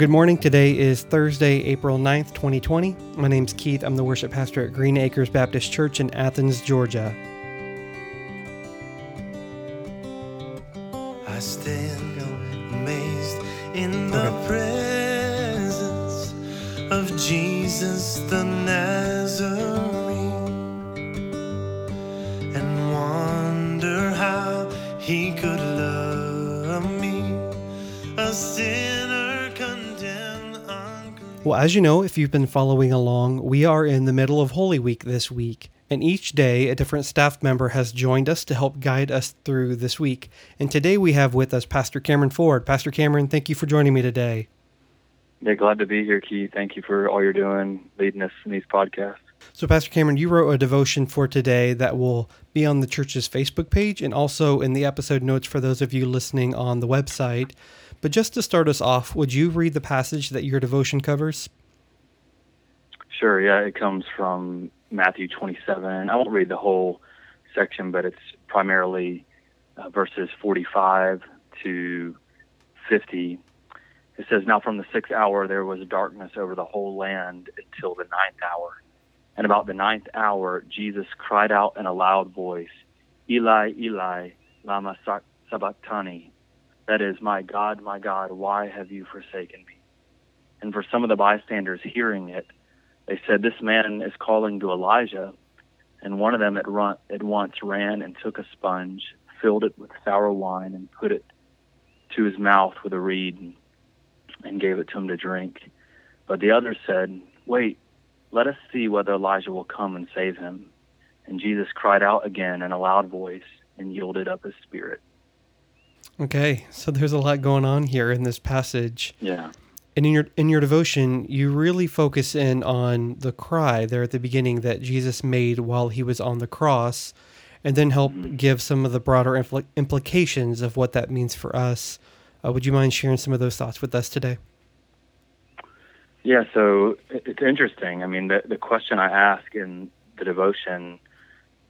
good morning. Today is Thursday, April 9th, 2020. My name's Keith. I'm the worship pastor at Green Acres Baptist Church in Athens, Georgia. I stand amazed in the presence of Jesus the Nazarene Well, as you know, if you've been following along, we are in the middle of Holy Week this week. And each day, a different staff member has joined us to help guide us through this week. And today we have with us Pastor Cameron Ford. Pastor Cameron, thank you for joining me today. Yeah, glad to be here, Keith. Thank you for all you're doing, leading us in these podcasts. So, Pastor Cameron, you wrote a devotion for today that will be on the church's Facebook page and also in the episode notes for those of you listening on the website. But just to start us off, would you read the passage that your devotion covers? Sure, yeah, it comes from Matthew 27. I won't read the whole section, but it's primarily uh, verses 45 to 50. It says, Now from the sixth hour there was darkness over the whole land until the ninth hour. And about the ninth hour, Jesus cried out in a loud voice, Eli, Eli, lama sa- sabachthani. That is, My God, my God, why have you forsaken me? And for some of the bystanders hearing it, they said, This man is calling to Elijah. And one of them at, run, at once ran and took a sponge, filled it with sour wine, and put it to his mouth with a reed and, and gave it to him to drink. But the others said, Wait, let us see whether Elijah will come and save him. And Jesus cried out again in a loud voice and yielded up his spirit. Okay, so there's a lot going on here in this passage. Yeah. And in your in your devotion, you really focus in on the cry there at the beginning that Jesus made while he was on the cross, and then help give some of the broader impl- implications of what that means for us. Uh, would you mind sharing some of those thoughts with us today? Yeah, so it's interesting. I mean, the the question I ask in the devotion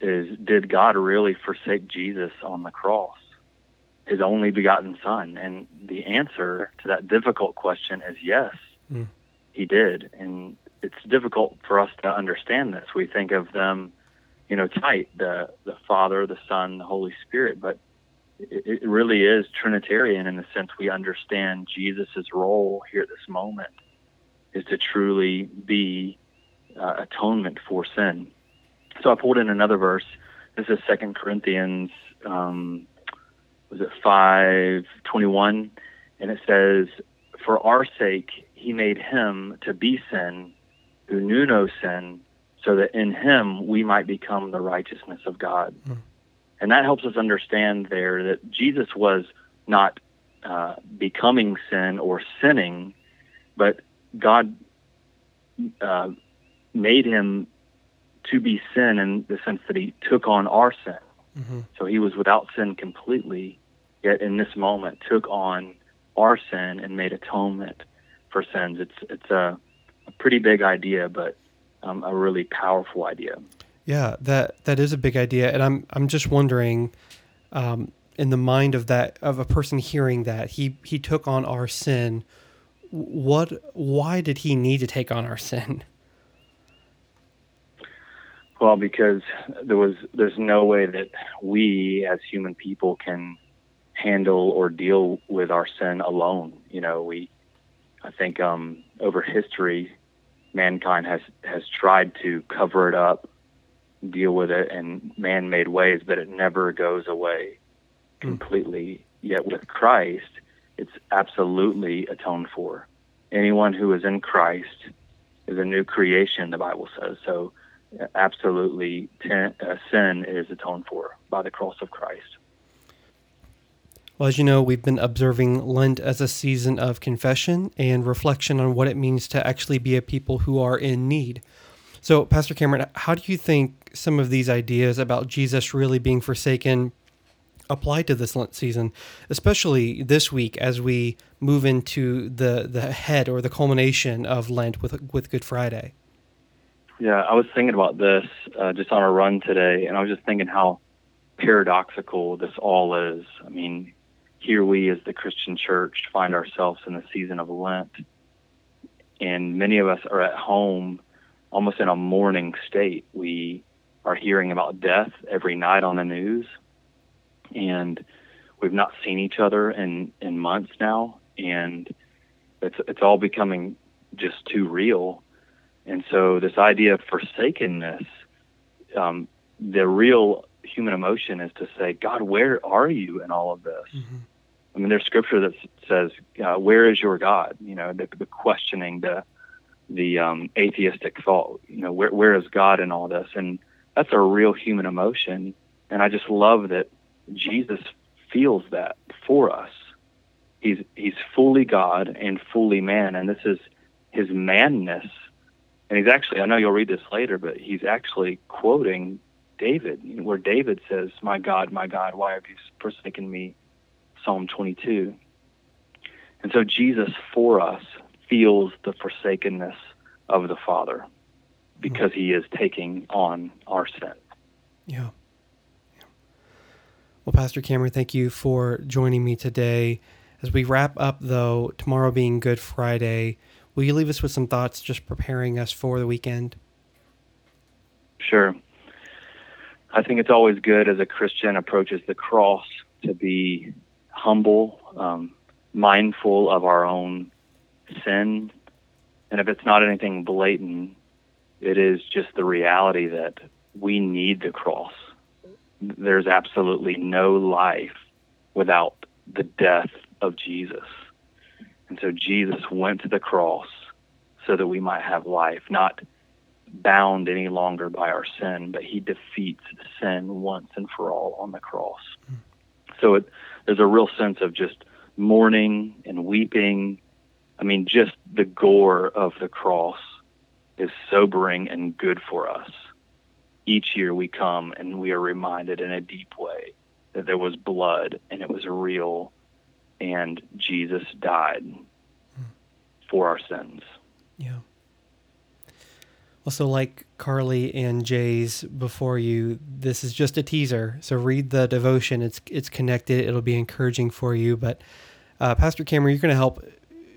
is, did God really forsake Jesus on the cross, His only begotten Son? And the answer to that difficult question is yes, Mm. He did. And it's difficult for us to understand this. We think of them, you know, tight the the Father, the Son, the Holy Spirit, but it, it really is Trinitarian in the sense we understand Jesus' role here at this moment is to truly be uh, atonement for sin. So I pulled in another verse. This is Second Corinthians, um, was it five twenty one, and it says, "For our sake he made him to be sin, who knew no sin, so that in him we might become the righteousness of God." Mm. And that helps us understand there that Jesus was not uh, becoming sin or sinning, but God uh, made him to be sin in the sense that he took on our sin. Mm-hmm. So he was without sin completely, yet in this moment took on our sin and made atonement for sins. It's it's a, a pretty big idea, but um, a really powerful idea. Yeah, that that is a big idea, and I'm I'm just wondering, um, in the mind of that of a person hearing that he he took on our sin, what why did he need to take on our sin? Well, because there was there's no way that we as human people can handle or deal with our sin alone. You know, we I think um, over history, mankind has has tried to cover it up, deal with it in man-made ways, but it never goes away Hmm. completely. Yet with Christ, it's absolutely atoned for. Anyone who is in Christ is a new creation. The Bible says so absolutely ten, uh, sin is atoned for by the cross of Christ. Well, as you know, we've been observing Lent as a season of confession and reflection on what it means to actually be a people who are in need. So, Pastor Cameron, how do you think some of these ideas about Jesus really being forsaken apply to this Lent season, especially this week as we move into the the head or the culmination of Lent with with Good Friday? Yeah, I was thinking about this uh, just on a run today, and I was just thinking how paradoxical this all is. I mean, here we as the Christian church find ourselves in the season of Lent, and many of us are at home almost in a mourning state. We are hearing about death every night on the news, and we've not seen each other in, in months now, and it's it's all becoming just too real. And so this idea of forsakenness, um, the real human emotion is to say, God, where are you in all of this? Mm-hmm. I mean, there's scripture that says, uh, "Where is your God?" You know, the, the questioning, the the um, atheistic thought. You know, where where is God in all this? And that's a real human emotion. And I just love that Jesus feels that for us. He's he's fully God and fully man, and this is his manness. And he's actually, I know you'll read this later, but he's actually quoting David, where David says, "My God, my God, why have you forsaken me?" Psalm 22. And so Jesus for us feels the forsakenness of the Father because he is taking on our sin. Yeah. yeah. Well, Pastor Cameron, thank you for joining me today. As we wrap up, though, tomorrow being Good Friday, will you leave us with some thoughts just preparing us for the weekend? Sure. I think it's always good as a Christian approaches the cross to be humble, um, mindful of our own sin. And if it's not anything blatant, it is just the reality that we need the cross. There's absolutely no life without the death of Jesus. And so Jesus went to the cross so that we might have life, not bound any longer by our sin, but he defeats sin once and for all on the cross. Mm. So it, there's a real sense of just mourning and weeping. I mean, just the gore of the cross is sobering and good for us. Each year we come and we are reminded in a deep way that there was blood and it was real and Jesus died for our sins. Yeah. Also, like Carly and Jay's before you, this is just a teaser. So read the devotion. It's it's connected. It'll be encouraging for you. But uh, Pastor Cameron, you're going to help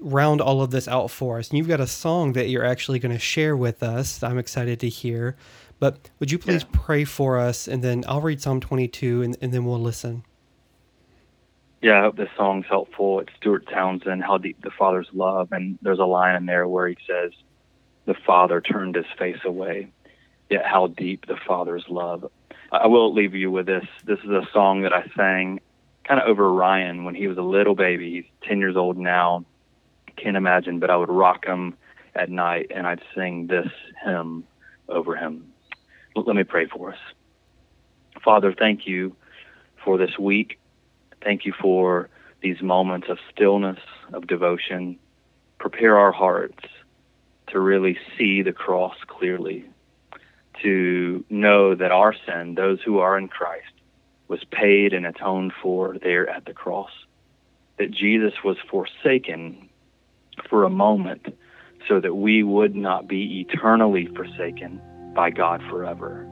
round all of this out for us. And you've got a song that you're actually going to share with us. I'm excited to hear. But would you please yeah. pray for us, and then I'll read Psalm 22, and, and then we'll listen. Yeah, I hope this song's helpful. It's Stuart Townsend, How Deep the Father's Love. And there's a line in there where he says, the father turned his face away. Yet how deep the father's love. I will leave you with this. This is a song that I sang kind of over Ryan when he was a little baby. He's 10 years old now. Can't imagine, but I would rock him at night and I'd sing this hymn over him. Let me pray for us. Father, thank you for this week. Thank you for these moments of stillness, of devotion. Prepare our hearts to really see the cross clearly, to know that our sin, those who are in Christ, was paid and atoned for there at the cross. That Jesus was forsaken for a moment so that we would not be eternally forsaken by God forever.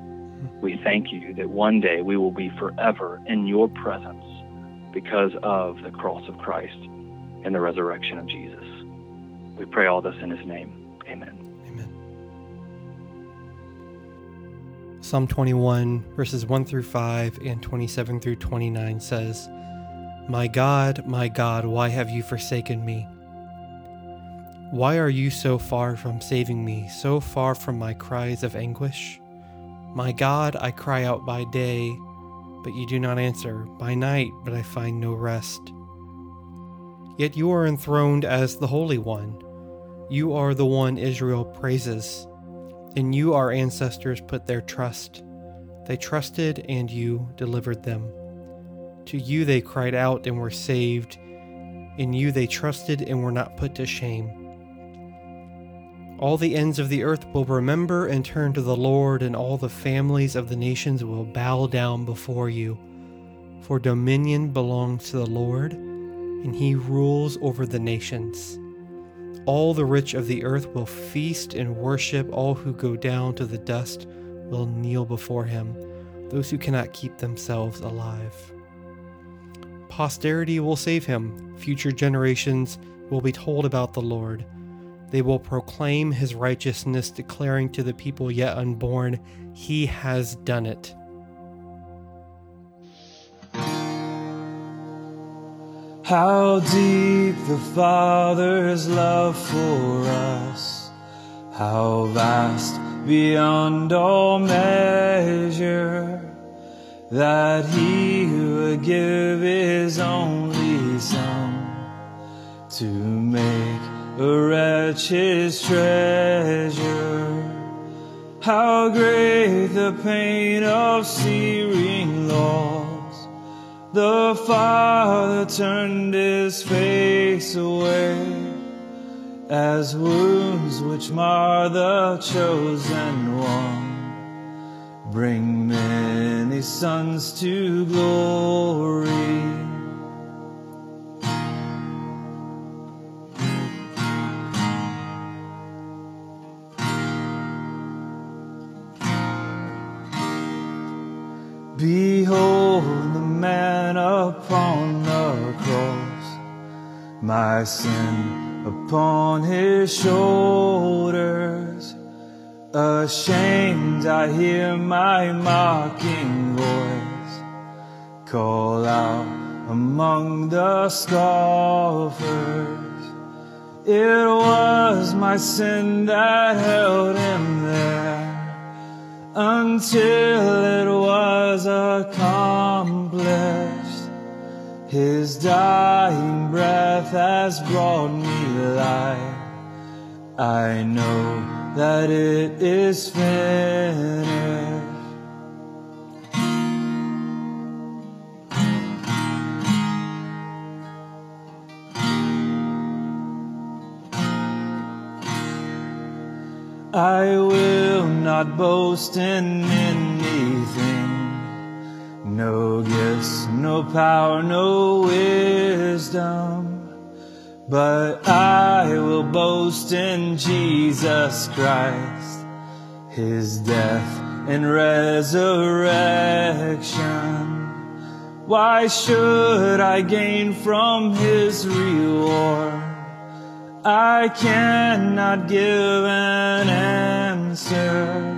We thank you that one day we will be forever in your presence because of the cross of Christ and the resurrection of Jesus. We pray all this in his name. Amen. Amen. Psalm 21, verses 1 through 5 and 27 through 29 says, My God, my God, why have you forsaken me? Why are you so far from saving me, so far from my cries of anguish? My God, I cry out by day, but you do not answer, by night, but I find no rest. Yet you are enthroned as the Holy One. You are the one Israel praises. and you our ancestors put their trust. They trusted, and you delivered them. To you they cried out and were saved. In you they trusted and were not put to shame. All the ends of the earth will remember and turn to the Lord, and all the families of the nations will bow down before you. For dominion belongs to the Lord, and he rules over the nations. All the rich of the earth will feast and worship. All who go down to the dust will kneel before him, those who cannot keep themselves alive. Posterity will save him. Future generations will be told about the Lord. They will proclaim his righteousness, declaring to the people yet unborn, He has done it. How deep the Father's love for us, how vast beyond all measure, that He would give His only Son to make a wretch His treasure. How great the pain of searing loss the Father turned his face away as wounds which mar the chosen one bring many sons to glory. My sin upon his shoulders. Ashamed, I hear my mocking voice call out among the scoffers. It was my sin that held him there until it was accomplished. His dying breath has brought me life. I know that it is finished. I will not boast in anything. No gifts, no power, no wisdom. But I will boast in Jesus Christ, His death and resurrection. Why should I gain from His reward? I cannot give an answer,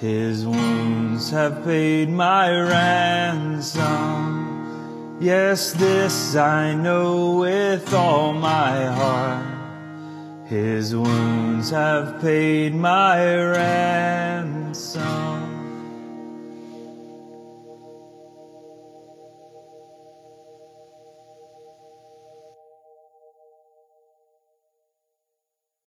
His wounds have paid my ransom. Yes, this I know with all my heart. His wounds have paid my ransom.